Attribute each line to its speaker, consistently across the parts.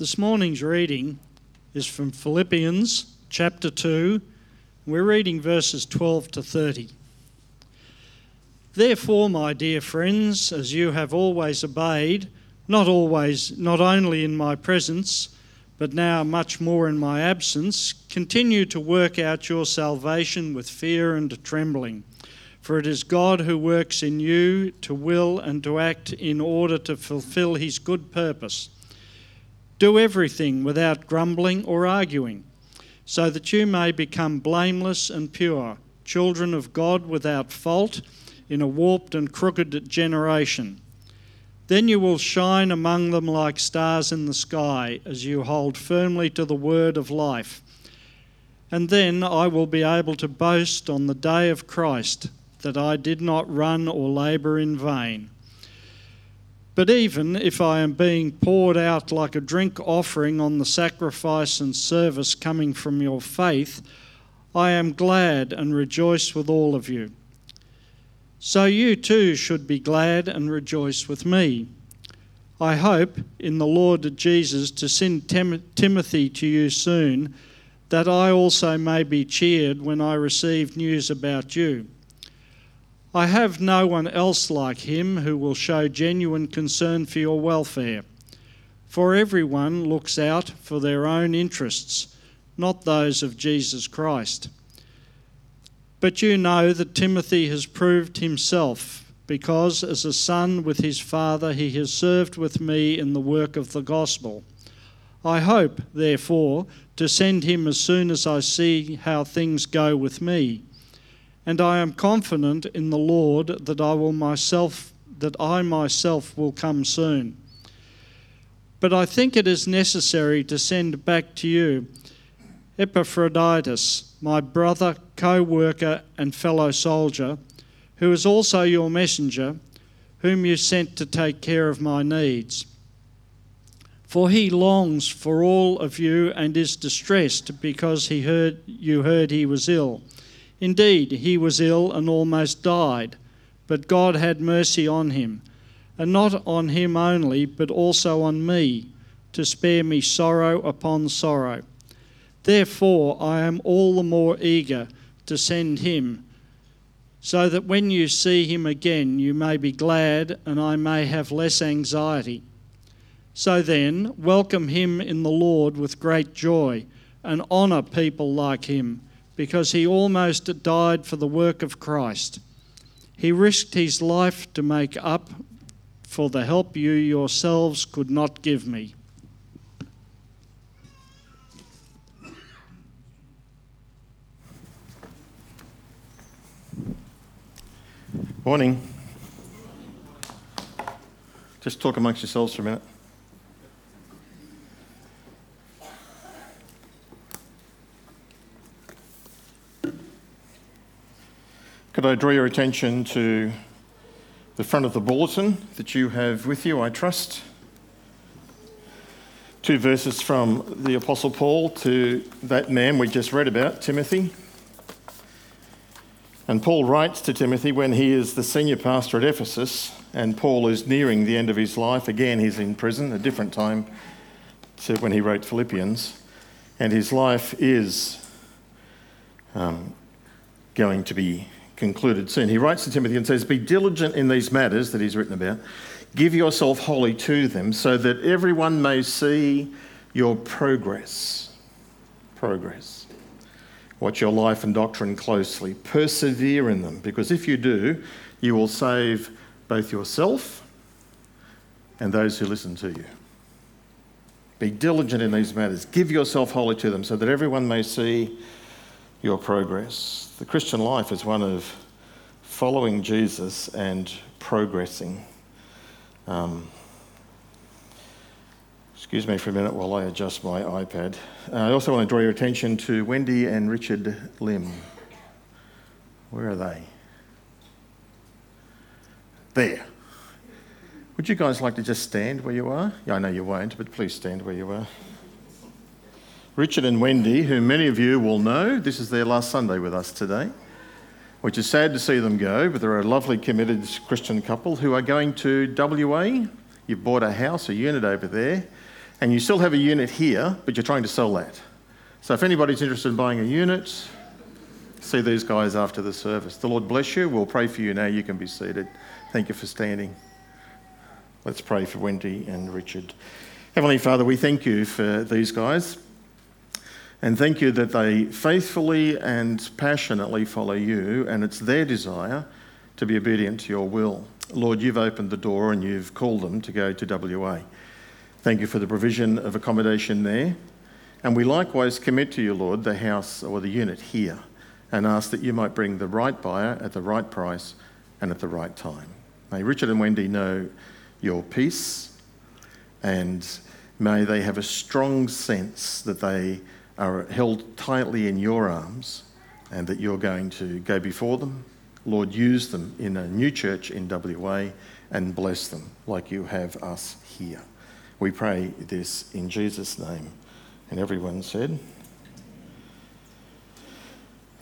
Speaker 1: This morning's reading is from Philippians chapter 2. We're reading verses 12 to 30. Therefore, my dear friends, as you have always obeyed, not always, not only in my presence, but now much more in my absence, continue to work out your salvation with fear and trembling. For it is God who works in you to will and to act in order to fulfill his good purpose. Do everything without grumbling or arguing, so that you may become blameless and pure, children of God without fault in a warped and crooked generation. Then you will shine among them like stars in the sky as you hold firmly to the word of life. And then I will be able to boast on the day of Christ that I did not run or labour in vain. But even if I am being poured out like a drink offering on the sacrifice and service coming from your faith, I am glad and rejoice with all of you. So you too should be glad and rejoice with me. I hope in the Lord Jesus to send Tim- Timothy to you soon, that I also may be cheered when I receive news about you. I have no one else like him who will show genuine concern for your welfare. For everyone looks out for their own interests, not those of Jesus Christ. But you know that Timothy has proved himself, because as a son with his father, he has served with me in the work of the gospel. I hope, therefore, to send him as soon as I see how things go with me and I am confident in the Lord that I will myself that I myself will come soon. But I think it is necessary to send back to you Epaphroditus, my brother, co worker, and fellow soldier, who is also your messenger, whom you sent to take care of my needs. For he longs for all of you and is distressed because he heard you heard he was ill. Indeed, he was ill and almost died, but God had mercy on him, and not on him only, but also on me, to spare me sorrow upon sorrow. Therefore, I am all the more eager to send him, so that when you see him again, you may be glad and I may have less anxiety. So then, welcome him in the Lord with great joy and honour people like him because he almost died for the work of Christ. He risked his life to make up for the help you yourselves could not give me.
Speaker 2: Morning. Just talk amongst yourselves for a minute. Could I draw your attention to the front of the bulletin that you have with you, I trust? Two verses from the Apostle Paul to that man we just read about, Timothy. And Paul writes to Timothy when he is the senior pastor at Ephesus, and Paul is nearing the end of his life. Again, he's in prison, a different time to when he wrote Philippians. And his life is um, going to be concluded soon. He writes to Timothy and says, Be diligent in these matters that he's written about. Give yourself wholly to them so that everyone may see your progress. Progress. Watch your life and doctrine closely. Persevere in them, because if you do, you will save both yourself and those who listen to you. Be diligent in these matters. Give yourself wholly to them so that everyone may see your progress. The Christian life is one of following Jesus and progressing. Um, excuse me for a minute while I adjust my iPad. Uh, I also want to draw your attention to Wendy and Richard Lim. Where are they? There. Would you guys like to just stand where you are? Yeah, I know you won't, but please stand where you are. Richard and Wendy, who many of you will know, this is their last Sunday with us today, which is sad to see them go, but they're a lovely, committed Christian couple who are going to WA. You've bought a house, a unit over there, and you still have a unit here, but you're trying to sell that. So if anybody's interested in buying a unit, see these guys after the service. The Lord bless you. We'll pray for you now. You can be seated. Thank you for standing. Let's pray for Wendy and Richard. Heavenly Father, we thank you for these guys. And thank you that they faithfully and passionately follow you, and it's their desire to be obedient to your will. Lord, you've opened the door and you've called them to go to WA. Thank you for the provision of accommodation there. And we likewise commit to you, Lord, the house or the unit here and ask that you might bring the right buyer at the right price and at the right time. May Richard and Wendy know your peace and may they have a strong sense that they are held tightly in your arms and that you're going to go before them. Lord, use them in a new church in WA and bless them like you have us here. We pray this in Jesus' name. And everyone said,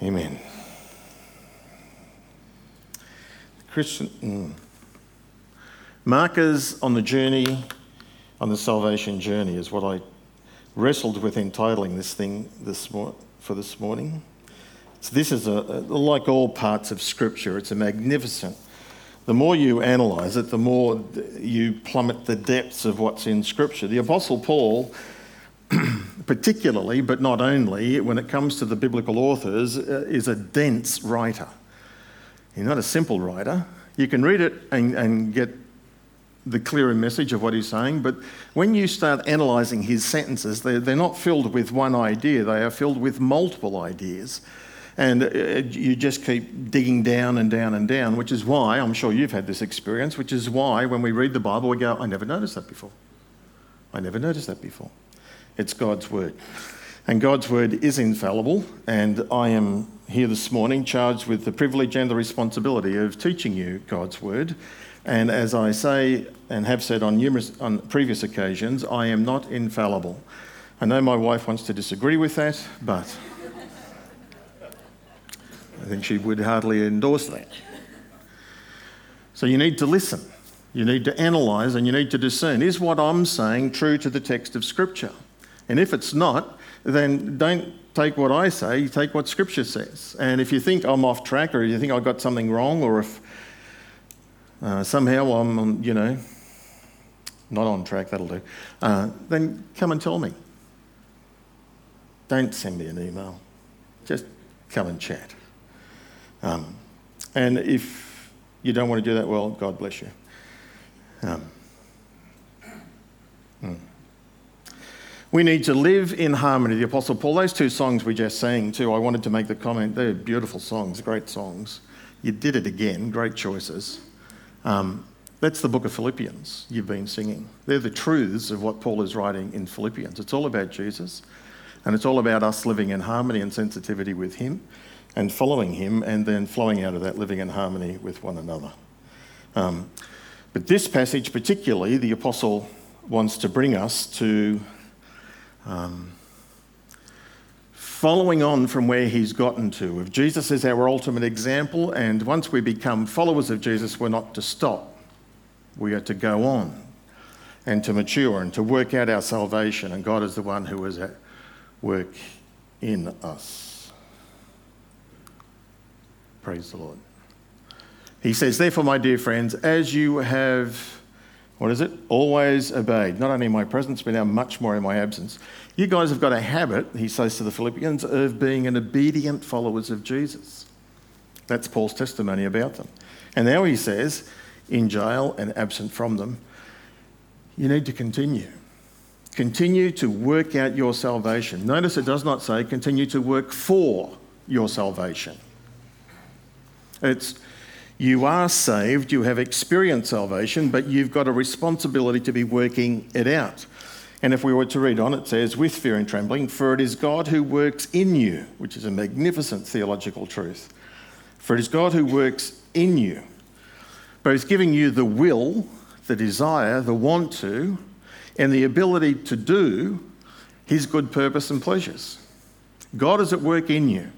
Speaker 2: Amen. Christian mm. markers on the journey, on the salvation journey, is what I wrestled with entitling this thing this mor- for this morning. So this is a, like all parts of Scripture. It's a magnificent. The more you analyse it, the more you plummet the depths of what's in Scripture. The Apostle Paul, particularly, but not only, when it comes to the biblical authors, uh, is a dense writer. He's not a simple writer. You can read it and, and get the clearer message of what he's saying, but when you start analysing his sentences, they're, they're not filled with one idea, they are filled with multiple ideas. And uh, you just keep digging down and down and down, which is why, I'm sure you've had this experience, which is why when we read the Bible, we go, I never noticed that before. I never noticed that before. It's God's Word. And God's Word is infallible, and I am here this morning charged with the privilege and the responsibility of teaching you God's Word. And as I say and have said on numerous on previous occasions, I am not infallible. I know my wife wants to disagree with that, but I think she would hardly endorse that. So you need to listen. You need to analyse and you need to discern is what I'm saying true to the text of Scripture? And if it's not, then don't take what I say, take what Scripture says. And if you think I'm off track or you think I've got something wrong or if uh, somehow I'm, you know, not on track, that'll do, uh, then come and tell me. Don't send me an email. Just come and chat. Um, and if you don't want to do that, well, God bless you. Um, hmm. We need to live in harmony. The Apostle Paul, those two songs we just sang too, I wanted to make the comment, they're beautiful songs, great songs. You did it again, great choices. Um, that's the book of Philippians you've been singing. They're the truths of what Paul is writing in Philippians. It's all about Jesus, and it's all about us living in harmony and sensitivity with Him and following Him, and then flowing out of that, living in harmony with one another. Um, but this passage, particularly, the apostle wants to bring us to um, following on from where he's gotten to. If Jesus is our ultimate example, and once we become followers of Jesus, we're not to stop. We are to go on and to mature and to work out our salvation, and God is the one who is at work in us. Praise the Lord. He says, Therefore, my dear friends, as you have what is it? Always obeyed. Not only in my presence, but now much more in my absence. You guys have got a habit, he says to the Philippians, of being an obedient followers of Jesus. That's Paul's testimony about them. And now he says, in jail and absent from them, you need to continue. Continue to work out your salvation. Notice it does not say continue to work for your salvation. It's you are saved, you have experienced salvation, but you've got a responsibility to be working it out. And if we were to read on, it says, with fear and trembling, for it is God who works in you, which is a magnificent theological truth. For it is God who works in you, both giving you the will, the desire, the want to, and the ability to do his good purpose and pleasures. God is at work in you.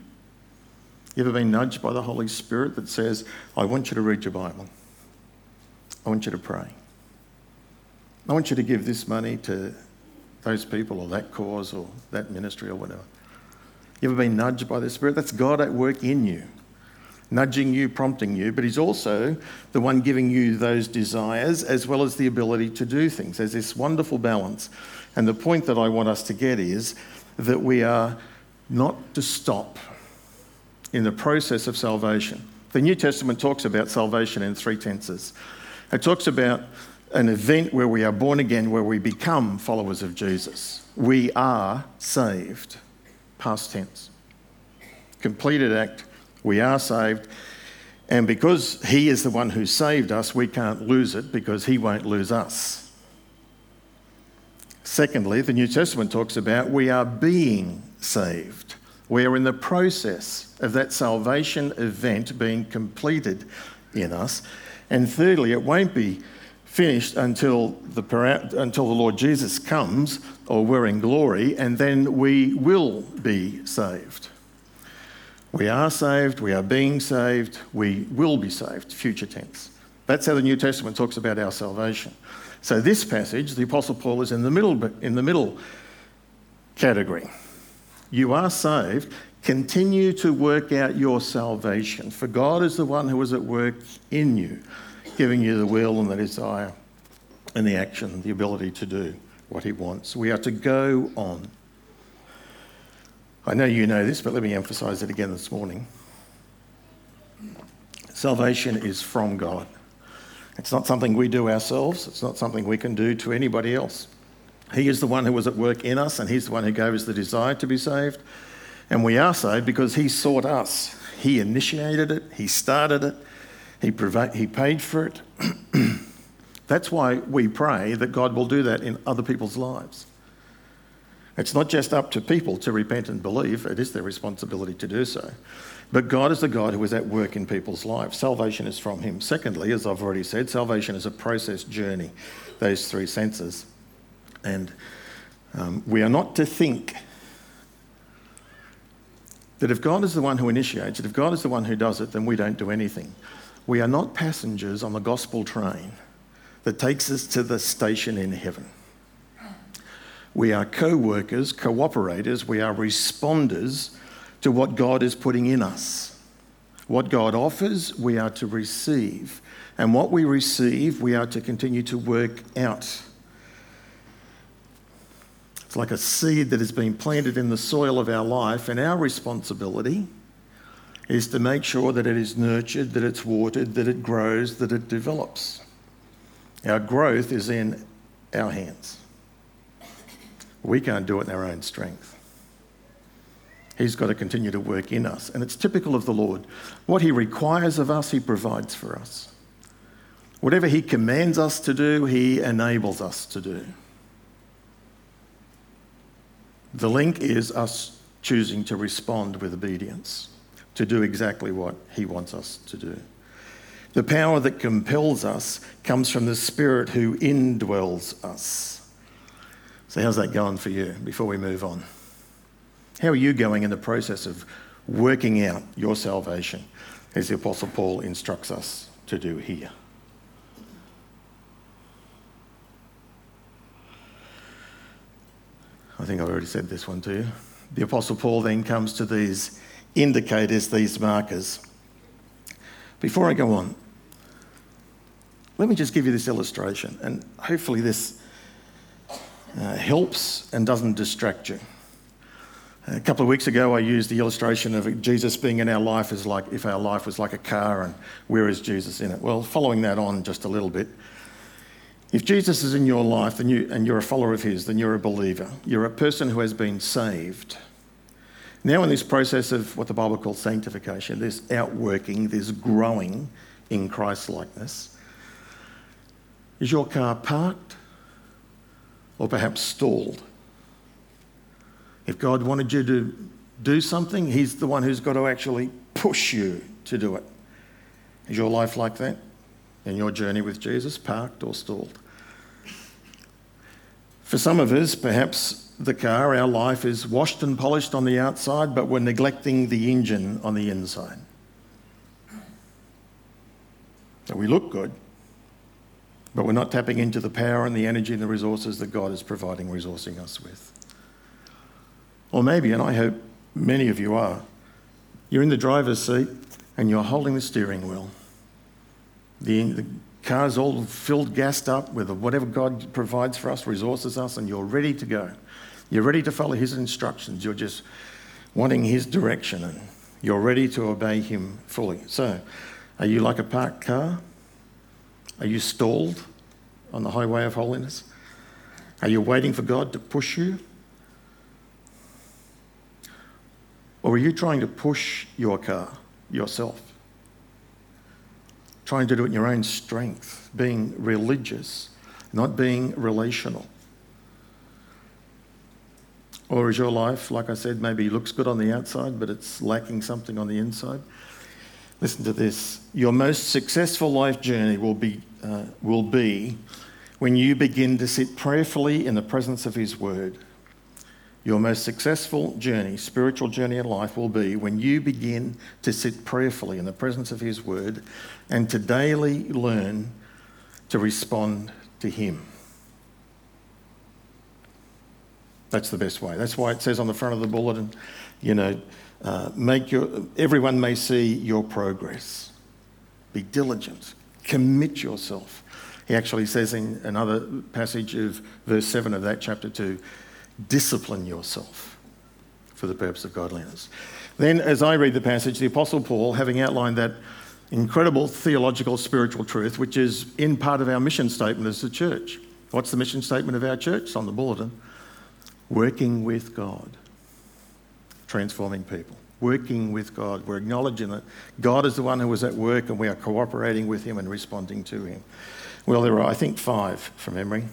Speaker 2: You ever been nudged by the Holy Spirit that says, I want you to read your Bible? I want you to pray. I want you to give this money to those people or that cause or that ministry or whatever? You ever been nudged by the Spirit? That's God at work in you, nudging you, prompting you, but He's also the one giving you those desires as well as the ability to do things. There's this wonderful balance. And the point that I want us to get is that we are not to stop in the process of salvation. The New Testament talks about salvation in three tenses. It talks about an event where we are born again, where we become followers of Jesus. We are saved, past tense. Completed act, we are saved. And because He is the one who saved us, we can't lose it because He won't lose us. Secondly, the New Testament talks about we are being saved. We are in the process of that salvation event being completed in us. And thirdly, it won't be finished until the, until the Lord Jesus comes or we're in glory, and then we will be saved. We are saved, we are being saved, we will be saved, future tense. That's how the New Testament talks about our salvation. So this passage, the Apostle Paul is in the middle, in the middle category. You are saved. Continue to work out your salvation, for God is the one who is at work in you, giving you the will and the desire and the action, the ability to do what He wants. We are to go on. I know you know this, but let me emphasize it again this morning. Salvation is from God. It's not something we do ourselves, it's not something we can do to anybody else. He is the one who was at work in us, and He's the one who gave us the desire to be saved. And we are saved because He sought us. He initiated it, He started it, He, he paid for it. That's why we pray that God will do that in other people's lives. It's not just up to people to repent and believe, it is their responsibility to do so. But God is the God who is at work in people's lives. Salvation is from Him. Secondly, as I've already said, salvation is a process journey, those three senses. And um, we are not to think that if God is the one who initiates it, if God is the one who does it, then we don't do anything. We are not passengers on the gospel train that takes us to the station in heaven. We are co workers, cooperators, we are responders to what God is putting in us. What God offers, we are to receive. And what we receive, we are to continue to work out. It's like a seed that has been planted in the soil of our life, and our responsibility is to make sure that it is nurtured, that it's watered, that it grows, that it develops. Our growth is in our hands. We can't do it in our own strength. He's got to continue to work in us, and it's typical of the Lord. What He requires of us, He provides for us. Whatever He commands us to do, He enables us to do. The link is us choosing to respond with obedience, to do exactly what He wants us to do. The power that compels us comes from the Spirit who indwells us. So, how's that going for you before we move on? How are you going in the process of working out your salvation, as the Apostle Paul instructs us to do here? I think I've already said this one to you. The Apostle Paul then comes to these indicators, these markers. Before I go on, let me just give you this illustration, and hopefully, this uh, helps and doesn't distract you. A couple of weeks ago, I used the illustration of Jesus being in our life as like if our life was like a car and where is Jesus in it? Well, following that on just a little bit, if Jesus is in your life and, you, and you're a follower of His, then you're a believer. You're a person who has been saved. Now, in this process of what the Bible calls sanctification, this outworking, this growing in Christ likeness, is your car parked or perhaps stalled? If God wanted you to do something, He's the one who's got to actually push you to do it. Is your life like that? In your journey with Jesus, parked or stalled? For some of us, perhaps the car, our life is washed and polished on the outside, but we're neglecting the engine on the inside. So we look good, but we're not tapping into the power and the energy and the resources that God is providing, resourcing us with. Or maybe, and I hope many of you are, you're in the driver's seat and you're holding the steering wheel. The, the car's all filled, gassed up with whatever God provides for us, resources us, and you're ready to go. You're ready to follow His instructions. You're just wanting His direction and you're ready to obey Him fully. So, are you like a parked car? Are you stalled on the highway of holiness? Are you waiting for God to push you? Or are you trying to push your car yourself? Trying to do it in your own strength, being religious, not being relational. Or is your life, like I said, maybe looks good on the outside, but it's lacking something on the inside? Listen to this. Your most successful life journey will be, uh, will be when you begin to sit prayerfully in the presence of His Word. Your most successful journey, spiritual journey in life, will be when you begin to sit prayerfully in the presence of His Word and to daily learn to respond to Him. That's the best way. That's why it says on the front of the bulletin, you know, uh, make your, everyone may see your progress. Be diligent. Commit yourself. He actually says in another passage of verse 7 of that chapter 2 discipline yourself for the purpose of godliness. Then, as I read the passage, the Apostle Paul, having outlined that incredible theological spiritual truth, which is in part of our mission statement as a church. What's the mission statement of our church? It's on the bulletin working with God, transforming people. Working with God. We're acknowledging that God is the one who is at work and we are cooperating with Him and responding to Him. Well, there are, I think, five from memory.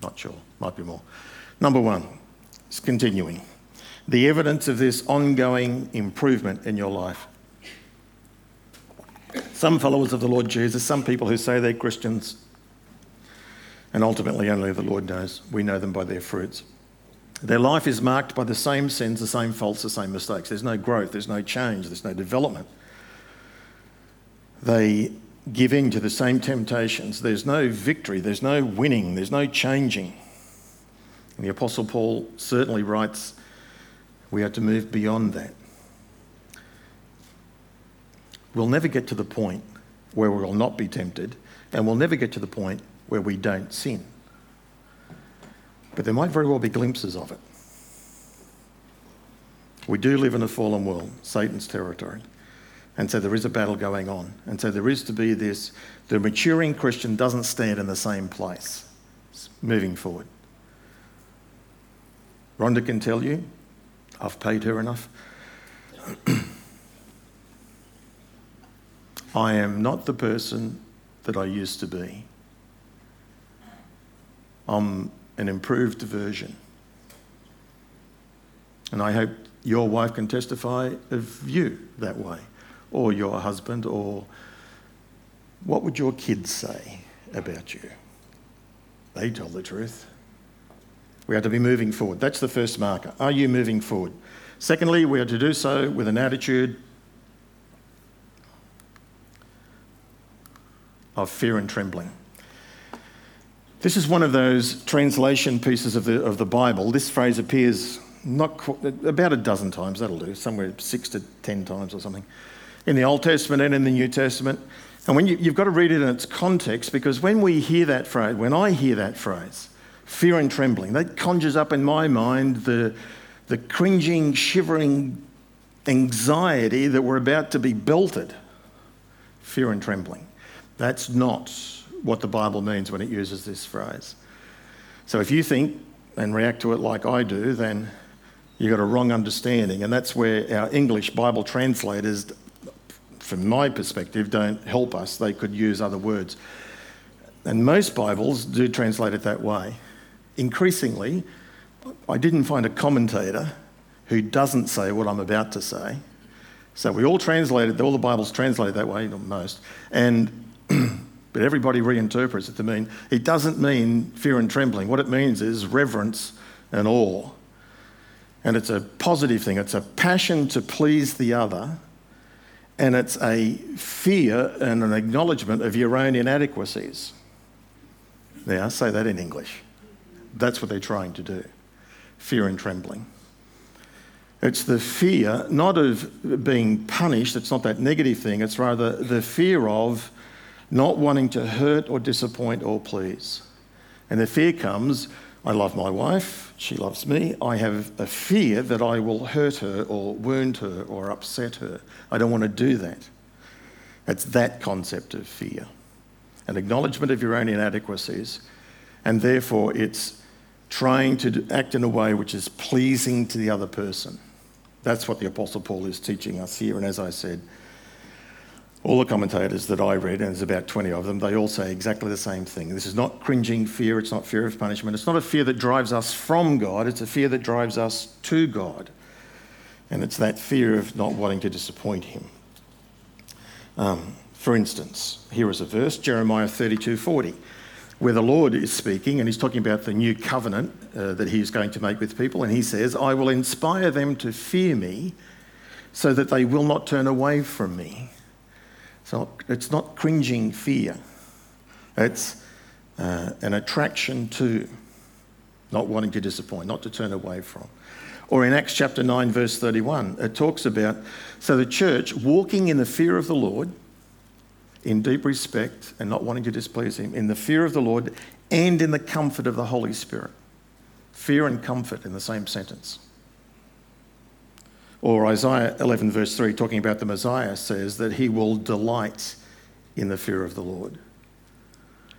Speaker 2: Not sure, might be more. Number one, it's continuing. The evidence of this ongoing improvement in your life. Some followers of the Lord Jesus, some people who say they're Christians, and ultimately only the Lord knows, we know them by their fruits. Their life is marked by the same sins, the same faults, the same mistakes. There's no growth, there's no change, there's no development. They give in to the same temptations. There's no victory, there's no winning, there's no changing. And the Apostle Paul certainly writes we have to move beyond that. We'll never get to the point where we will not be tempted, and we'll never get to the point where we don't sin. But there might very well be glimpses of it. We do live in a fallen world, Satan's territory. And so there is a battle going on. And so there is to be this the maturing Christian doesn't stand in the same place, it's moving forward. Rhonda can tell you, I've paid her enough. I am not the person that I used to be. I'm an improved version. And I hope your wife can testify of you that way, or your husband, or what would your kids say about you? They tell the truth. We are to be moving forward. That's the first marker. Are you moving forward? Secondly, we are to do so with an attitude of fear and trembling. This is one of those translation pieces of the, of the Bible. This phrase appears not qu- about a dozen times, that'll do, somewhere six to ten times or something, in the Old Testament and in the New Testament. And when you, you've got to read it in its context because when we hear that phrase, when I hear that phrase, fear and trembling, that conjures up in my mind the, the cringing, shivering anxiety that we're about to be belted. Fear and trembling. That's not what the Bible means when it uses this phrase. So if you think and react to it like I do, then you've got a wrong understanding. And that's where our English Bible translators, from my perspective, don't help us. They could use other words. And most Bibles do translate it that way. Increasingly, I didn't find a commentator who doesn't say what I'm about to say. So we all translated, all the Bibles translated that way, most. And but everybody reinterprets it to mean it doesn't mean fear and trembling. What it means is reverence and awe. And it's a positive thing, it's a passion to please the other, and it's a fear and an acknowledgement of your own inadequacies. Now, say that in English. That's what they're trying to do fear and trembling. It's the fear, not of being punished, it's not that negative thing, it's rather the fear of not wanting to hurt or disappoint or please. And the fear comes I love my wife, she loves me. I have a fear that I will hurt her or wound her or upset her. I don't want to do that. It's that concept of fear an acknowledgement of your own inadequacies, and therefore it's trying to act in a way which is pleasing to the other person. That's what the Apostle Paul is teaching us here. And as I said, all the commentators that I read, and there's about 20 of them, they all say exactly the same thing. This is not cringing fear, it's not fear of punishment, it's not a fear that drives us from God, it's a fear that drives us to God. And it's that fear of not wanting to disappoint Him. Um, for instance, here is a verse, Jeremiah 32 40, where the Lord is speaking and he's talking about the new covenant uh, that he is going to make with people. And he says, I will inspire them to fear me so that they will not turn away from me. So it's not cringing fear, it's uh, an attraction to, not wanting to disappoint, not to turn away from. Or in Acts chapter 9, verse 31, it talks about so the church walking in the fear of the Lord, in deep respect and not wanting to displease Him, in the fear of the Lord and in the comfort of the Holy Spirit. Fear and comfort in the same sentence. Or Isaiah 11, verse 3, talking about the Messiah, says that he will delight in the fear of the Lord.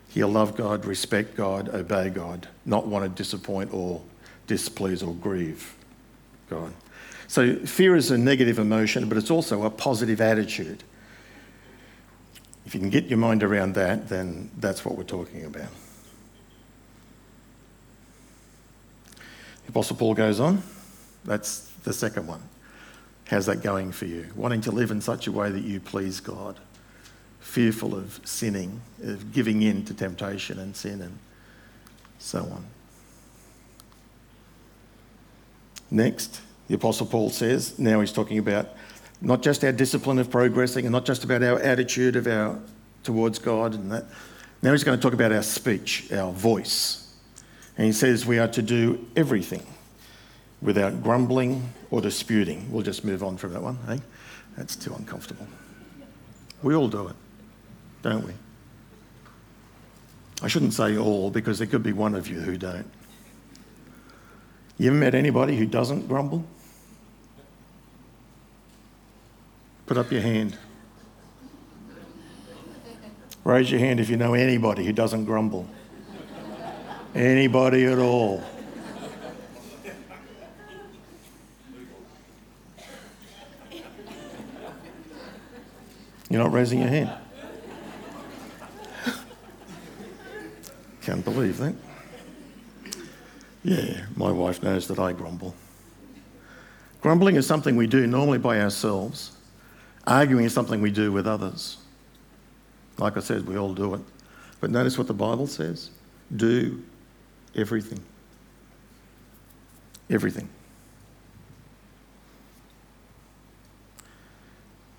Speaker 2: He'll love God, respect God, obey God, not want to disappoint or displease or grieve God. So, fear is a negative emotion, but it's also a positive attitude. If you can get your mind around that, then that's what we're talking about. The Apostle Paul goes on. That's the second one. How's that going for you? Wanting to live in such a way that you please God, fearful of sinning, of giving in to temptation and sin, and so on. Next, the Apostle Paul says, now he's talking about not just our discipline of progressing and not just about our attitude of our towards God and that. Now he's going to talk about our speech, our voice. And he says we are to do everything without grumbling or disputing. We'll just move on from that one, hey? That's too uncomfortable. We all do it, don't we? I shouldn't say all because there could be one of you who don't. You ever met anybody who doesn't grumble? Put up your hand. Raise your hand if you know anybody who doesn't grumble. Anybody at all. You're not raising your hand. Can't believe that. Yeah, my wife knows that I grumble. Grumbling is something we do normally by ourselves. Arguing is something we do with others. Like I said, we all do it. But notice what the Bible says do everything. Everything.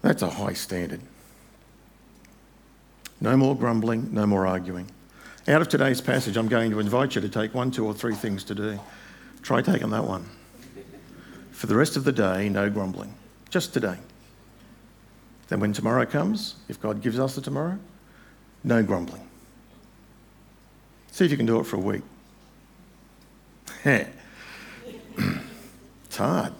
Speaker 2: That's a high standard. No more grumbling, no more arguing. Out of today's passage, I'm going to invite you to take one, two, or three things to do. Try taking that one. For the rest of the day, no grumbling. Just today. Then, when tomorrow comes, if God gives us the tomorrow, no grumbling. See if you can do it for a week. it's hard.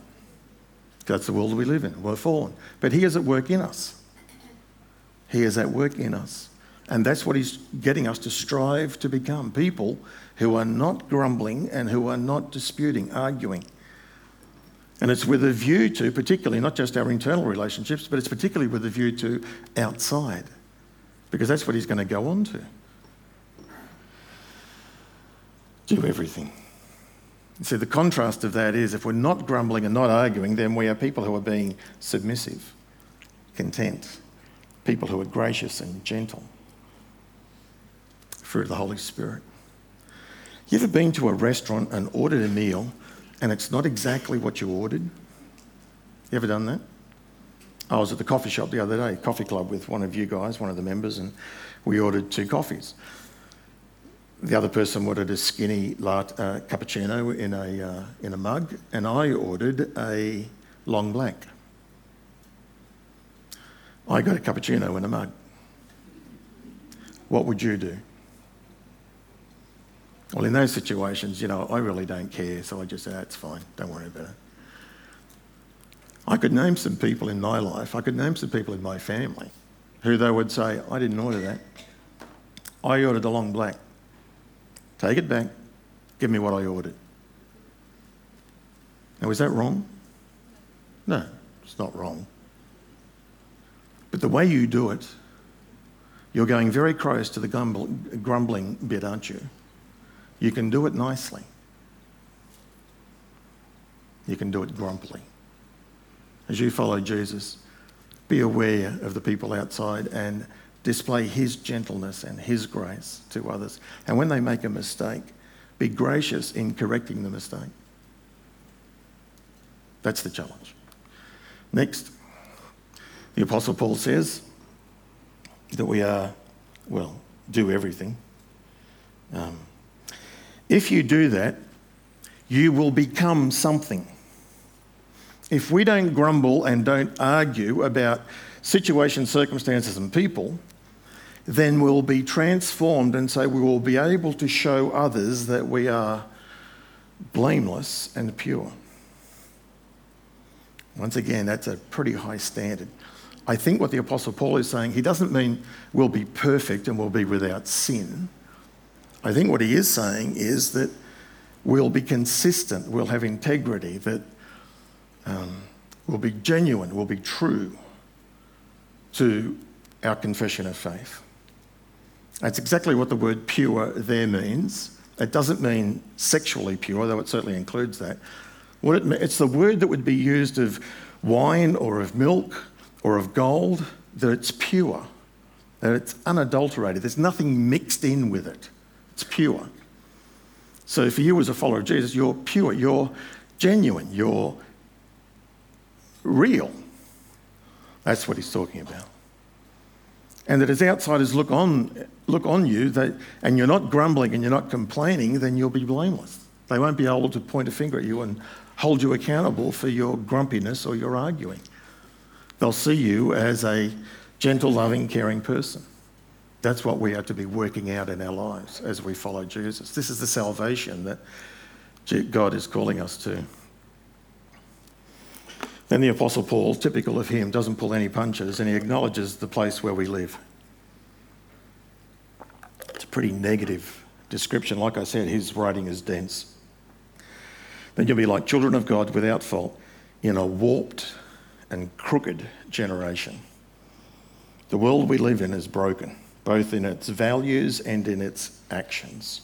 Speaker 2: That's the world we live in. We're fallen. But He is at work in us. He is at work in us. And that's what he's getting us to strive to become people who are not grumbling and who are not disputing, arguing. And it's with a view to, particularly, not just our internal relationships, but it's particularly with a view to outside, because that's what he's going to go on to. Do everything. See, the contrast of that is if we're not grumbling and not arguing, then we are people who are being submissive, content, people who are gracious and gentle of the Holy Spirit. You ever been to a restaurant and ordered a meal and it's not exactly what you ordered? You ever done that? I was at the coffee shop the other day, coffee club with one of you guys, one of the members, and we ordered two coffees. the other person ordered a skinny lat, uh, cappuccino in a, uh, in a mug, and I ordered a long black. I got a cappuccino in a mug. What would you do? Well, in those situations, you know, I really don't care, so I just say, that's fine, don't worry about it. I could name some people in my life, I could name some people in my family who they would say, I didn't order that. I ordered a long black. Take it back, give me what I ordered. Now, is that wrong? No, it's not wrong. But the way you do it, you're going very close to the grumbling bit, aren't you? You can do it nicely. You can do it grumpily. As you follow Jesus, be aware of the people outside and display his gentleness and his grace to others. And when they make a mistake, be gracious in correcting the mistake. That's the challenge. Next, the Apostle Paul says that we are, well, do everything. Um, if you do that, you will become something. If we don't grumble and don't argue about situations, circumstances, and people, then we'll be transformed and so we will be able to show others that we are blameless and pure. Once again, that's a pretty high standard. I think what the Apostle Paul is saying, he doesn't mean we'll be perfect and we'll be without sin. I think what he is saying is that we'll be consistent, we'll have integrity, that um, we'll be genuine, we'll be true to our confession of faith. That's exactly what the word pure there means. It doesn't mean sexually pure, though it certainly includes that. It, it's the word that would be used of wine or of milk or of gold, that it's pure, that it's unadulterated. There's nothing mixed in with it. It's pure. So for you as a follower of Jesus, you're pure, you're genuine, you're real. That's what he's talking about. And that as outsiders look on, look on you, they, and you're not grumbling and you're not complaining, then you'll be blameless. They won't be able to point a finger at you and hold you accountable for your grumpiness or your arguing. They'll see you as a gentle, loving, caring person. That's what we are to be working out in our lives as we follow Jesus. This is the salvation that God is calling us to. Then the Apostle Paul, typical of him, doesn't pull any punches and he acknowledges the place where we live. It's a pretty negative description. Like I said, his writing is dense. Then you'll be like children of God without fault in a warped and crooked generation. The world we live in is broken both in its values and in its actions.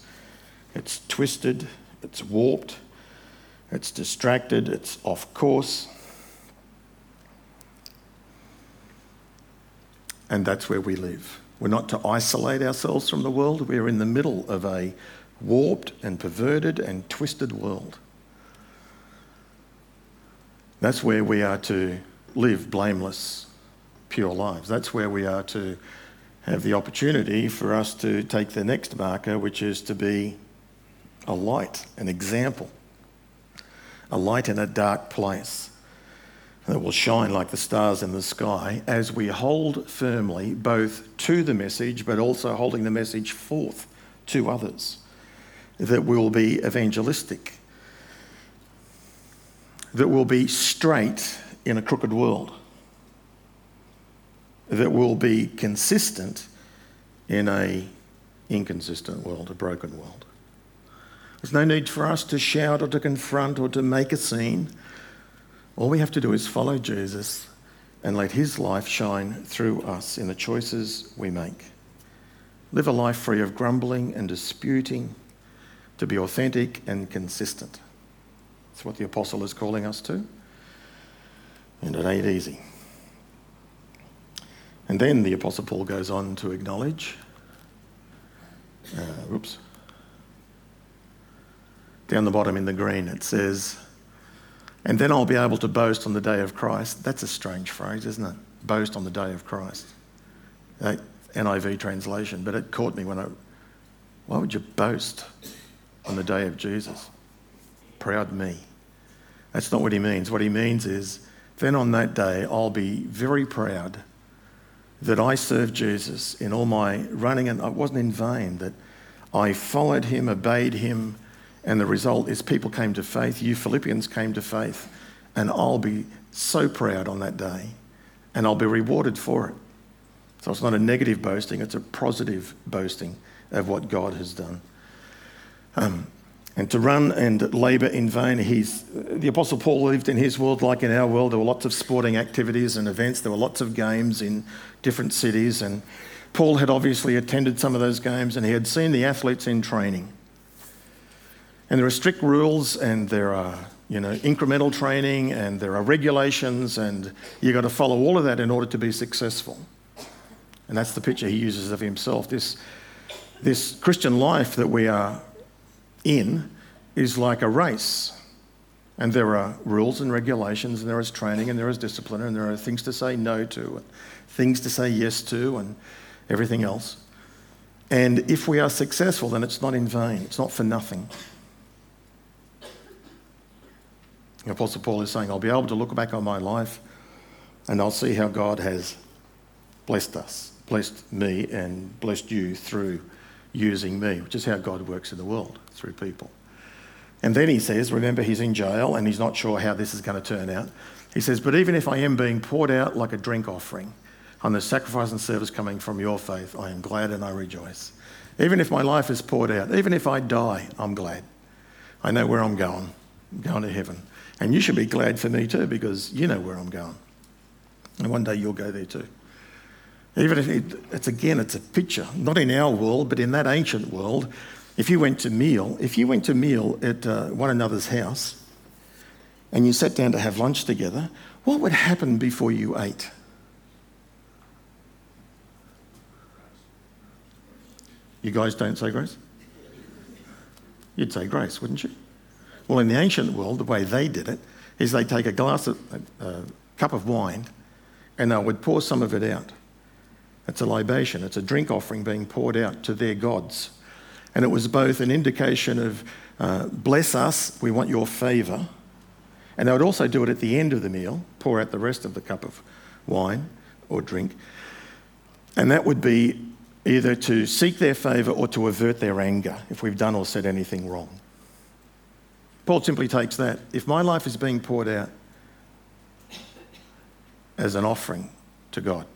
Speaker 2: It's twisted, it's warped, it's distracted, it's off course. And that's where we live. We're not to isolate ourselves from the world, we're in the middle of a warped and perverted and twisted world. That's where we are to live blameless, pure lives. That's where we are to have the opportunity for us to take the next marker, which is to be a light, an example, a light in a dark place that will shine like the stars in the sky as we hold firmly both to the message but also holding the message forth to others that will be evangelistic, that will be straight in a crooked world that will be consistent in a inconsistent world, a broken world. There's no need for us to shout or to confront or to make a scene. All we have to do is follow Jesus and let his life shine through us in the choices we make. Live a life free of grumbling and disputing, to be authentic and consistent. That's what the apostle is calling us to. And it ain't easy. And then the Apostle Paul goes on to acknowledge, uh, oops, down the bottom in the green it says, and then I'll be able to boast on the day of Christ. That's a strange phrase, isn't it? Boast on the day of Christ. Uh, NIV translation, but it caught me when I Why would you boast on the day of Jesus? Proud me. That's not what he means. What he means is, then on that day, I'll be very proud that I served Jesus in all my running, and it wasn't in vain, that I followed him, obeyed him, and the result is people came to faith. You Philippians came to faith, and I'll be so proud on that day, and I'll be rewarded for it. So it's not a negative boasting, it's a positive boasting of what God has done. Um, and to run and labour in vain, he's, the Apostle Paul lived in his world like in our world. There were lots of sporting activities and events, there were lots of games in different cities. And Paul had obviously attended some of those games and he had seen the athletes in training. And there are strict rules and there are you know, incremental training and there are regulations, and you've got to follow all of that in order to be successful. And that's the picture he uses of himself. This, this Christian life that we are in is like a race. And there are rules and regulations, and there is training, and there is discipline, and there are things to say no to, and things to say yes to, and everything else. And if we are successful, then it's not in vain, it's not for nothing. The Apostle Paul is saying, I'll be able to look back on my life and I'll see how God has blessed us, blessed me, and blessed you through using me, which is how God works in the world, through people. And then he says, remember, he's in jail and he's not sure how this is going to turn out. He says, But even if I am being poured out like a drink offering on the sacrifice and service coming from your faith, I am glad and I rejoice. Even if my life is poured out, even if I die, I'm glad. I know where I'm going. I'm going to heaven. And you should be glad for me too because you know where I'm going. And one day you'll go there too. Even if it, it's again, it's a picture, not in our world, but in that ancient world. If you went to meal, if you went to meal at uh, one another's house, and you sat down to have lunch together, what would happen before you ate? You guys don't say grace? You'd say grace, wouldn't you? Well, in the ancient world, the way they did it is they take a glass of a, a cup of wine and they would pour some of it out. It's a libation, it's a drink offering being poured out to their gods. And it was both an indication of, uh, bless us, we want your favour. And they would also do it at the end of the meal, pour out the rest of the cup of wine or drink. And that would be either to seek their favour or to avert their anger if we've done or said anything wrong. Paul simply takes that. If my life is being poured out as an offering to God,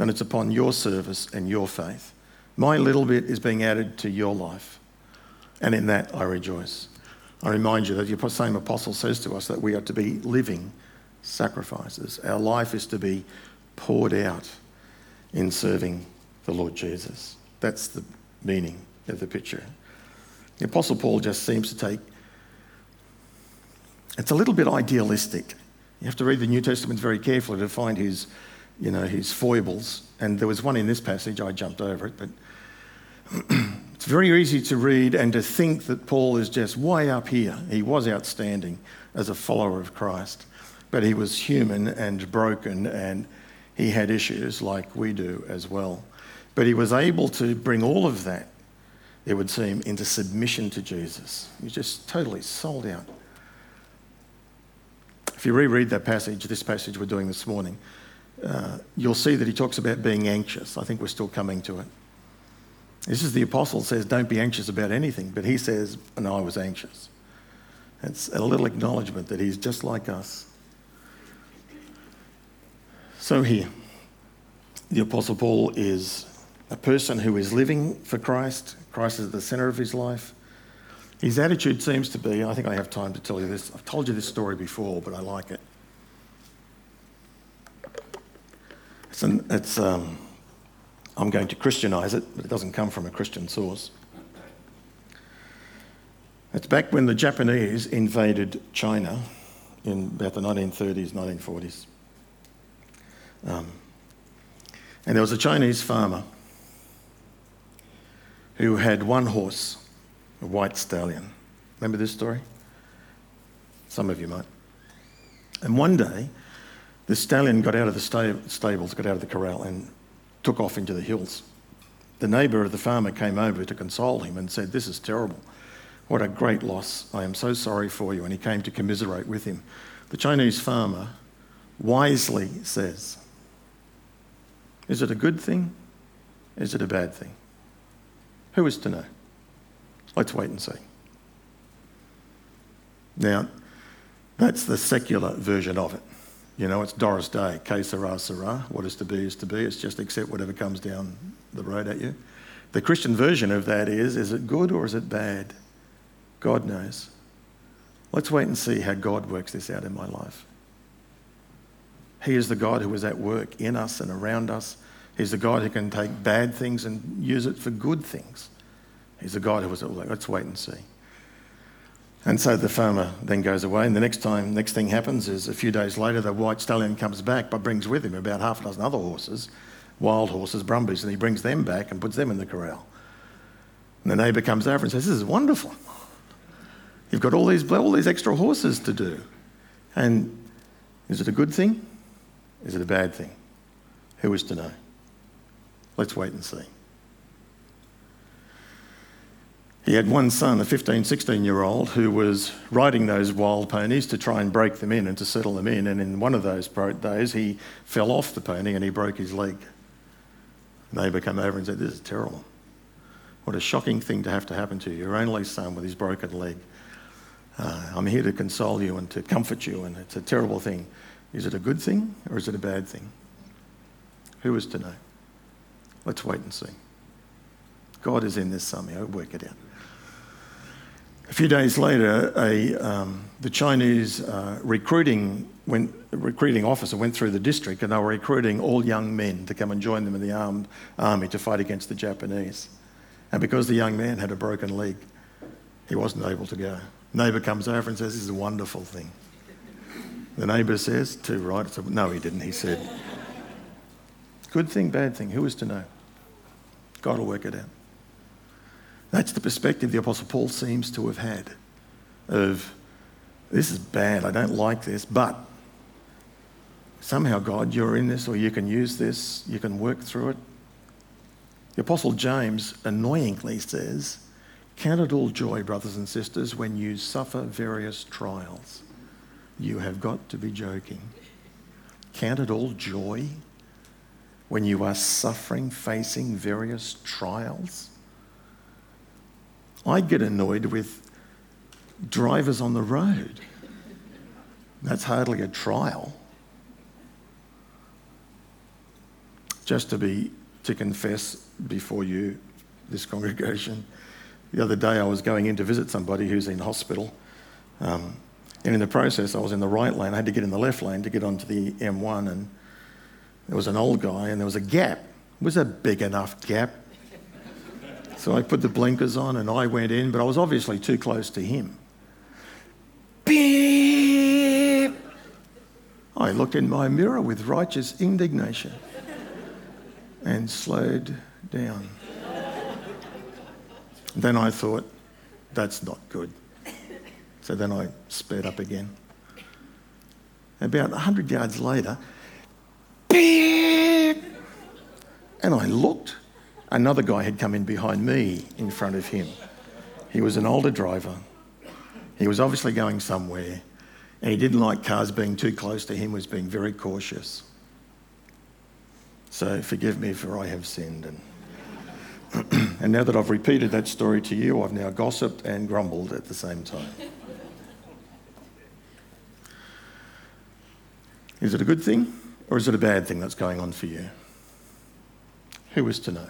Speaker 2: and it's upon your service and your faith. My little bit is being added to your life, and in that I rejoice. I remind you that the same apostle says to us that we are to be living sacrifices. Our life is to be poured out in serving the Lord Jesus. That's the meaning of the picture. The Apostle Paul just seems to take it's a little bit idealistic. You have to read the New Testament very carefully to find his you know, his foibles. And there was one in this passage, I jumped over it, but it's very easy to read and to think that Paul is just way up here. He was outstanding as a follower of Christ, but he was human and broken and he had issues like we do as well. But he was able to bring all of that, it would seem, into submission to Jesus. He just totally sold out. If you reread that passage, this passage we're doing this morning, uh, you'll see that he talks about being anxious. I think we're still coming to it. This is the apostle says, don't be anxious about anything, but he says, no, I was anxious. It's a little acknowledgement that he's just like us. So here, the apostle Paul is a person who is living for Christ. Christ is at the centre of his life. His attitude seems to be, I think I have time to tell you this. I've told you this story before, but I like it. It's, an, it's um, I'm going to Christianize it, but it doesn't come from a Christian source. It's back when the Japanese invaded China in about the 1930s, 1940s. Um, and there was a Chinese farmer who had one horse, a white stallion. Remember this story? Some of you might. And one day, the stallion got out of the stables, got out of the corral, and took off into the hills. the neighbour of the farmer came over to console him and said, This is terrible. What a great loss. I am so sorry for you. And he came to commiserate with him. The Chinese farmer wisely says, Is it a good thing? Is it a bad thing? Who is to know? Let's wait and see. Now, that's the secular version of it. You know, it's Doris Day, que sera, sera. What is to be is to be. It's just accept whatever comes down the road at you. The Christian version of that is is it good or is it bad? God knows. Let's wait and see how God works this out in my life. He is the God who is at work in us and around us. He's the God who can take bad things and use it for good things. He's the God who is at work. Let's wait and see. And so the farmer then goes away, and the next time, next thing happens is a few days later, the white stallion comes back, but brings with him about half a dozen other horses, wild horses, brumbies, and he brings them back and puts them in the corral. And the neighbour comes over and says, This is wonderful. You've got all these, all these extra horses to do. And is it a good thing? Is it a bad thing? Who is to know? Let's wait and see. He had one son, a 15, 16 year old, who was riding those wild ponies to try and break them in and to settle them in. And in one of those days, he fell off the pony and he broke his leg. neighbour came over and said, This is terrible. What a shocking thing to have to happen to you, your only son with his broken leg. Uh, I'm here to console you and to comfort you, and it's a terrible thing. Is it a good thing or is it a bad thing? Who is to know? Let's wait and see. God is in this somehow, work it out. A few days later, a, um, the Chinese uh, recruiting, went, recruiting officer went through the district and they were recruiting all young men to come and join them in the armed army to fight against the Japanese. And because the young man had a broken leg, he wasn't able to go. Neighbour comes over and says, This is a wonderful thing. The neighbour says, Too right. No, he didn't. He said, Good thing, bad thing. Who is to know? God will work it out. That's the perspective the Apostle Paul seems to have had of this is bad, I don't like this, but somehow, God, you're in this or you can use this, you can work through it. The Apostle James annoyingly says, Count it all joy, brothers and sisters, when you suffer various trials. You have got to be joking. Count it all joy when you are suffering, facing various trials. I get annoyed with drivers on the road. That's hardly a trial. Just to be to confess before you, this congregation. The other day I was going in to visit somebody who's in hospital. Um, and in the process, I was in the right lane. I had to get in the left lane to get onto the M1. And there was an old guy, and there was a gap. It was a big enough gap so I put the blinkers on and I went in, but I was obviously too close to him. Beep! I looked in my mirror with righteous indignation and slowed down. Then I thought, that's not good. So then I sped up again. About 100 yards later, beep! And I looked Another guy had come in behind me in front of him. He was an older driver. He was obviously going somewhere, and he didn't like cars being too close to him, was being very cautious. So forgive me for I have sinned. And, and now that I've repeated that story to you, I've now gossiped and grumbled at the same time. Is it a good thing or is it a bad thing that's going on for you? Who is to know?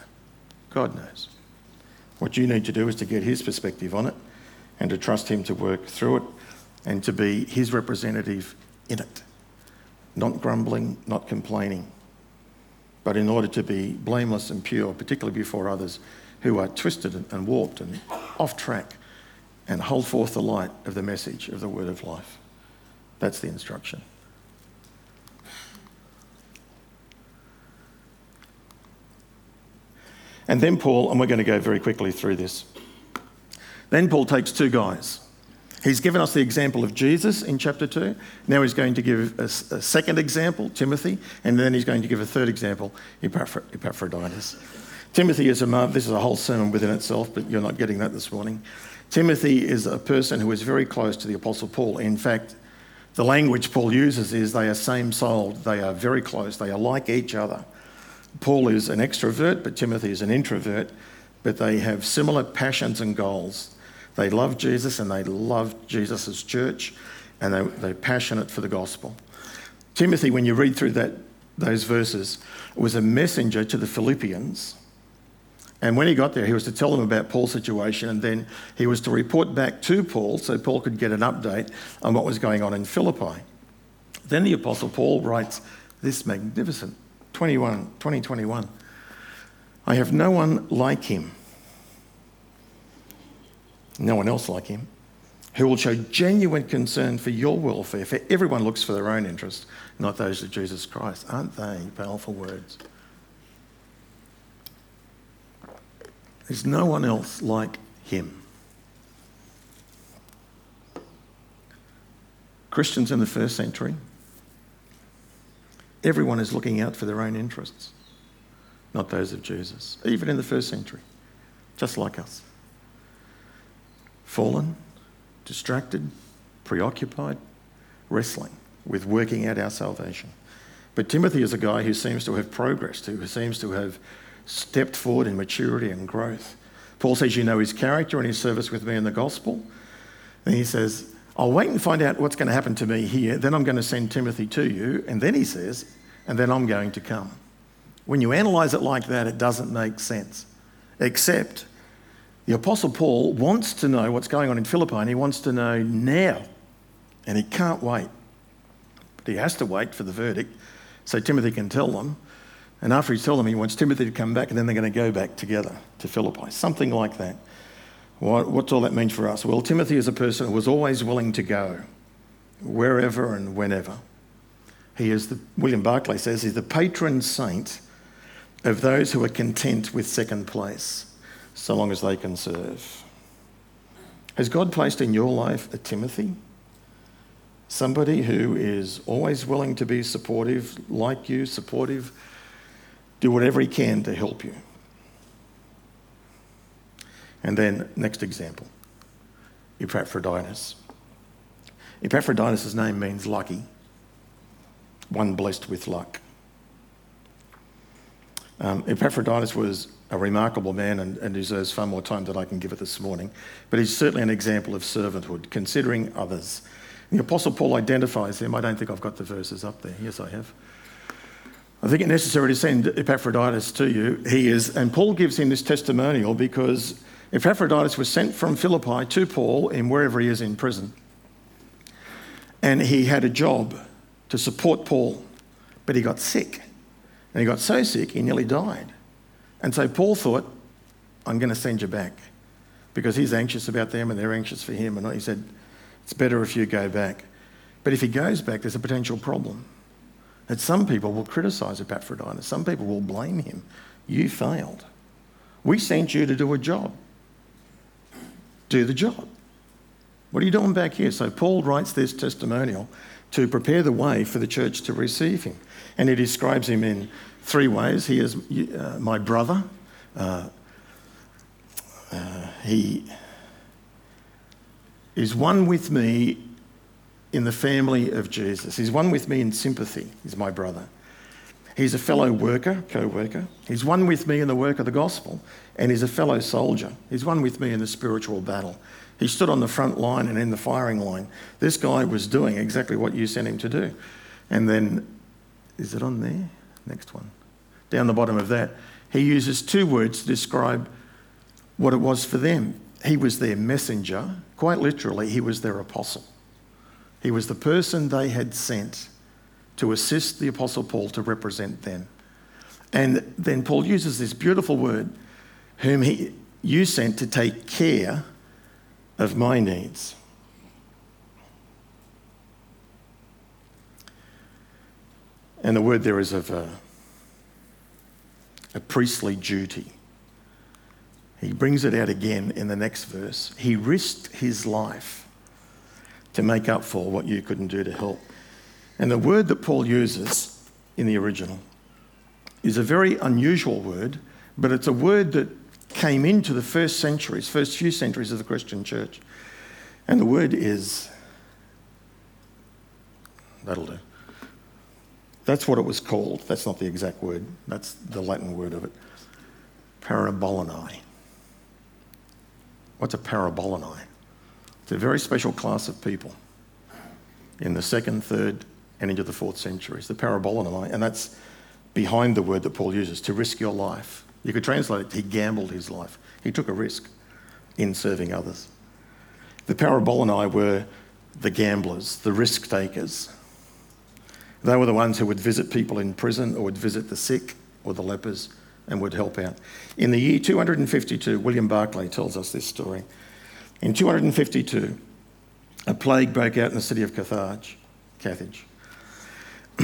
Speaker 2: God knows. What you need to do is to get His perspective on it and to trust Him to work through it and to be His representative in it. Not grumbling, not complaining, but in order to be blameless and pure, particularly before others who are twisted and warped and off track, and hold forth the light of the message of the word of life. That's the instruction. And then Paul, and we're going to go very quickly through this. Then Paul takes two guys. He's given us the example of Jesus in chapter 2. Now he's going to give a, a second example, Timothy, and then he's going to give a third example, Epaphroditus. Timothy is a this is a whole sermon within itself, but you're not getting that this morning. Timothy is a person who is very close to the Apostle Paul. In fact, the language Paul uses is they are same souled, they are very close, they are like each other. Paul is an extrovert, but Timothy is an introvert, but they have similar passions and goals. They love Jesus and they love Jesus' church, and they, they're passionate for the gospel. Timothy, when you read through that, those verses, was a messenger to the Philippians and when he got there, he was to tell them about Paul's situation, and then he was to report back to Paul so Paul could get an update on what was going on in Philippi. Then the Apostle Paul writes this magnificent 21, 2021. I have no one like him, no one else like him, who will show genuine concern for your welfare, for everyone looks for their own interest, not those of Jesus Christ. Aren't they powerful words? There's no one else like him. Christians in the first century, everyone is looking out for their own interests, not those of Jesus, even in the first century, just like us. Fallen, distracted, preoccupied, wrestling with working out our salvation. But Timothy is a guy who seems to have progressed, who seems to have stepped forward in maturity and growth. Paul says, You know his character and his service with me in the gospel. And he says, I'll wait and find out what's going to happen to me here. Then I'm going to send Timothy to you. And then he says, And then I'm going to come. When you analyze it like that, it doesn't make sense. Except the Apostle Paul wants to know what's going on in Philippi and he wants to know now. And he can't wait. But he has to wait for the verdict so Timothy can tell them and after he's told them he wants Timothy to come back, and then they're going to go back together to Philippi. Something like that. What, what's all that mean for us? Well, Timothy is a person who was always willing to go wherever and whenever. He is the, William Barclay says, he's the patron saint of those who are content with second place, so long as they can serve. Has God placed in your life a Timothy? Somebody who is always willing to be supportive, like you, supportive do whatever he can to help you. And then, next example Epaphroditus. Epaphroditus' name means lucky, one blessed with luck. Um, Epaphroditus was a remarkable man and, and, deserves far more time than I can give it this morning, but he's certainly an example of servanthood, considering others. The Apostle Paul identifies him. I don't think I've got the verses up there. Yes, I have. I think it necessary to send Epaphroditus to you. He is, and Paul gives him this testimonial because Epaphroditus was sent from Philippi to Paul in wherever he is in prison. And he had a job to support Paul, but he got sick. And he got so sick, he nearly died. And so Paul thought, I'm going to send you back because he's anxious about them and they're anxious for him. And he said, It's better if you go back. But if he goes back, there's a potential problem that some people will criticize Epaphroditus. Some people will blame him. You failed. We sent you to do a job. Do the job. What are you doing back here? So Paul writes this testimonial to prepare the way for the church to receive him. And he describes him in three ways. He is uh, my brother. Uh, uh, he is one with me in the family of Jesus. He's one with me in sympathy. He's my brother. He's a fellow worker, co worker. He's one with me in the work of the gospel, and he's a fellow soldier. He's one with me in the spiritual battle. He stood on the front line and in the firing line. This guy was doing exactly what you sent him to do. And then, is it on there? Next one. Down the bottom of that, he uses two words to describe what it was for them. He was their messenger, quite literally, he was their apostle. He was the person they had sent to assist the Apostle Paul to represent them. And then Paul uses this beautiful word, whom he, you sent to take care of my needs. And the word there is of a, a priestly duty. He brings it out again in the next verse. He risked his life to make up for what you couldn't do to help. And the word that Paul uses in the original is a very unusual word, but it's a word that came into the first centuries, first few centuries of the Christian church. And the word is, that'll do. That's what it was called. That's not the exact word, that's the Latin word of it. Parabolani. What's a parabolani? It's a very special class of people in the second, third, and into the fourth centuries. The parabolani, and that's behind the word that Paul uses to risk your life. You could translate it, he gambled his life. He took a risk in serving others. The parabolani were the gamblers, the risk takers. They were the ones who would visit people in prison or would visit the sick or the lepers and would help out. In the year 252, William Barclay tells us this story. In 252, a plague broke out in the city of Carthage. Carthage.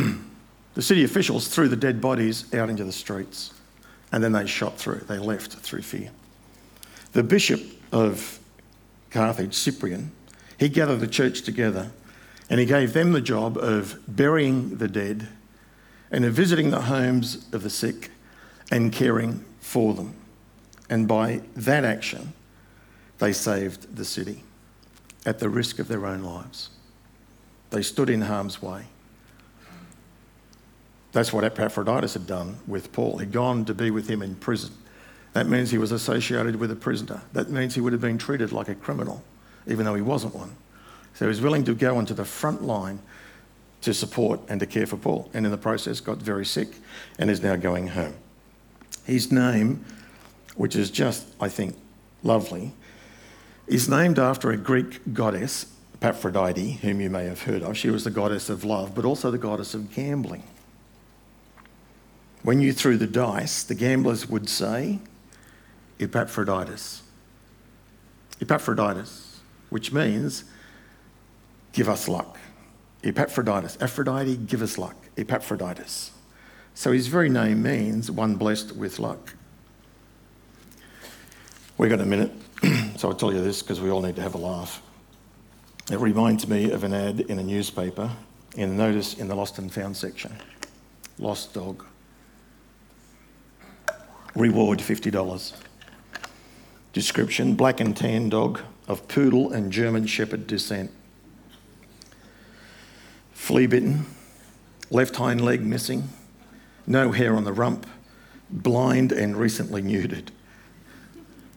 Speaker 2: the city officials threw the dead bodies out into the streets and then they shot through. They left through fear. The bishop of Carthage, Cyprian, he gathered the church together and he gave them the job of burying the dead and of visiting the homes of the sick and caring for them. And by that action, they saved the city at the risk of their own lives. They stood in harm's way. That's what Epaphroditus had done with Paul. He'd gone to be with him in prison. That means he was associated with a prisoner. That means he would have been treated like a criminal, even though he wasn't one. So he was willing to go onto the front line to support and to care for Paul. And in the process, got very sick and is now going home. His name, which is just, I think, lovely, is named after a Greek goddess, Aphrodite, whom you may have heard of. She was the goddess of love, but also the goddess of gambling. When you threw the dice, the gamblers would say, Epaphroditus. Epaphroditus, which means give us luck. Epaphroditus. Aphrodite, give us luck. Epaphroditus. So his very name means one blessed with luck. We've got a minute, so I'll tell you this because we all need to have a laugh. It reminds me of an ad in a newspaper in a notice in the lost and found section. Lost dog. Reward $50. Description black and tan dog of poodle and German shepherd descent flea bitten, left hind leg missing, no hair on the rump, blind and recently neutered.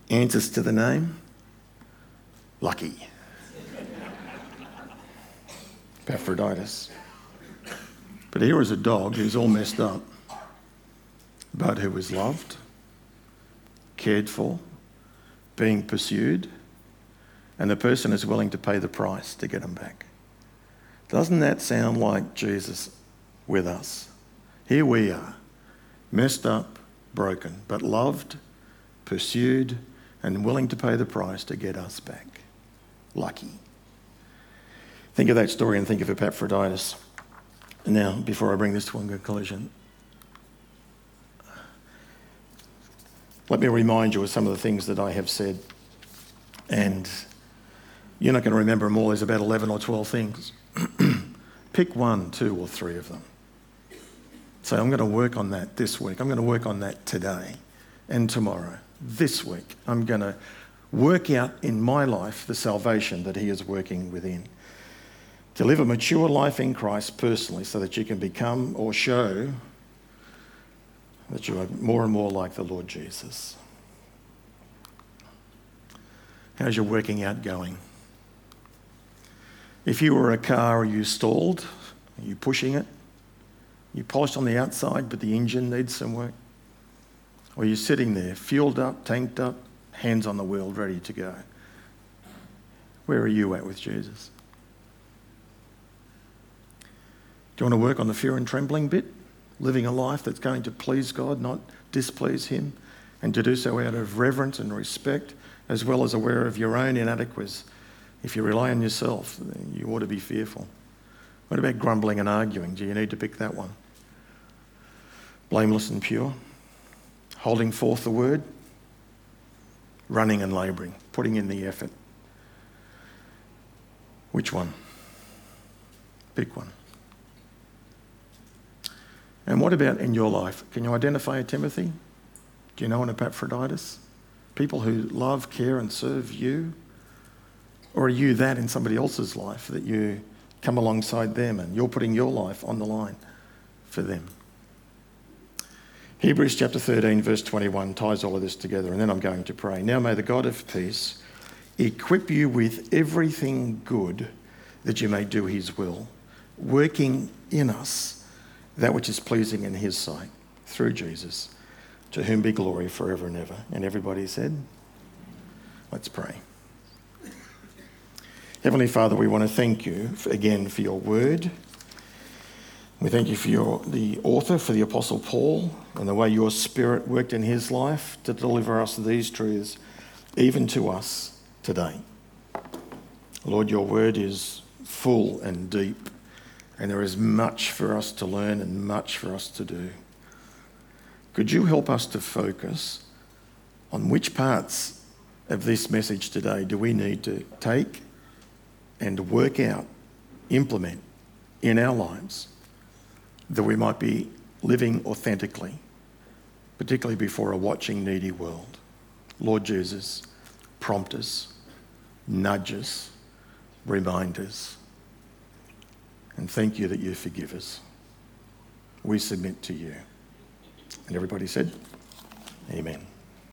Speaker 2: Answers to the name? Lucky. Epaphroditus. But here is a dog who's all messed up, but who is loved, cared for, being pursued, and the person is willing to pay the price to get him back. Doesn't that sound like Jesus with us? Here we are, messed up, broken, but loved, pursued, and willing to pay the price to get us back. Lucky. Think of that story and think of Epaphroditus. Now, before I bring this to a conclusion, let me remind you of some of the things that I have said. And you're not going to remember them all. There's about 11 or 12 things. Pick one, two, or three of them. Say, I'm going to work on that this week. I'm going to work on that today and tomorrow. This week, I'm going to work out in my life the salvation that He is working within. To live a mature life in Christ personally so that you can become or show that you are more and more like the Lord Jesus. How's your working out going? If you were a car, are you stalled? Are you pushing it? You polished on the outside, but the engine needs some work? Or are you sitting there, fueled up, tanked up, hands on the wheel, ready to go? Where are you at with Jesus? Do you want to work on the fear and trembling bit? Living a life that's going to please God, not displease Him, and to do so out of reverence and respect, as well as aware of your own inadequacies if you rely on yourself, you ought to be fearful. What about grumbling and arguing? Do you need to pick that one? Blameless and pure, holding forth the word, running and labouring, putting in the effort. Which one? Pick one. And what about in your life? Can you identify a Timothy? Do you know an Epaphroditus? People who love, care, and serve you? Or are you that in somebody else's life that you come alongside them and you're putting your life on the line for them? Hebrews chapter 13, verse 21 ties all of this together, and then I'm going to pray. Now may the God of peace equip you with everything good that you may do his will, working in us that which is pleasing in his sight through Jesus, to whom be glory forever and ever. And everybody said, Let's pray. Heavenly Father, we want to thank you again for your word. We thank you for your, the author, for the Apostle Paul, and the way your Spirit worked in his life to deliver us these truths, even to us today. Lord, your word is full and deep, and there is much for us to learn and much for us to do. Could you help us to focus on which parts of this message today do we need to take and work out, implement in our lives? that we might be living authentically, particularly before a watching, needy world. Lord Jesus, prompt us, nudge us, remind us. And thank you that you forgive us. We submit to you. And everybody said, Amen.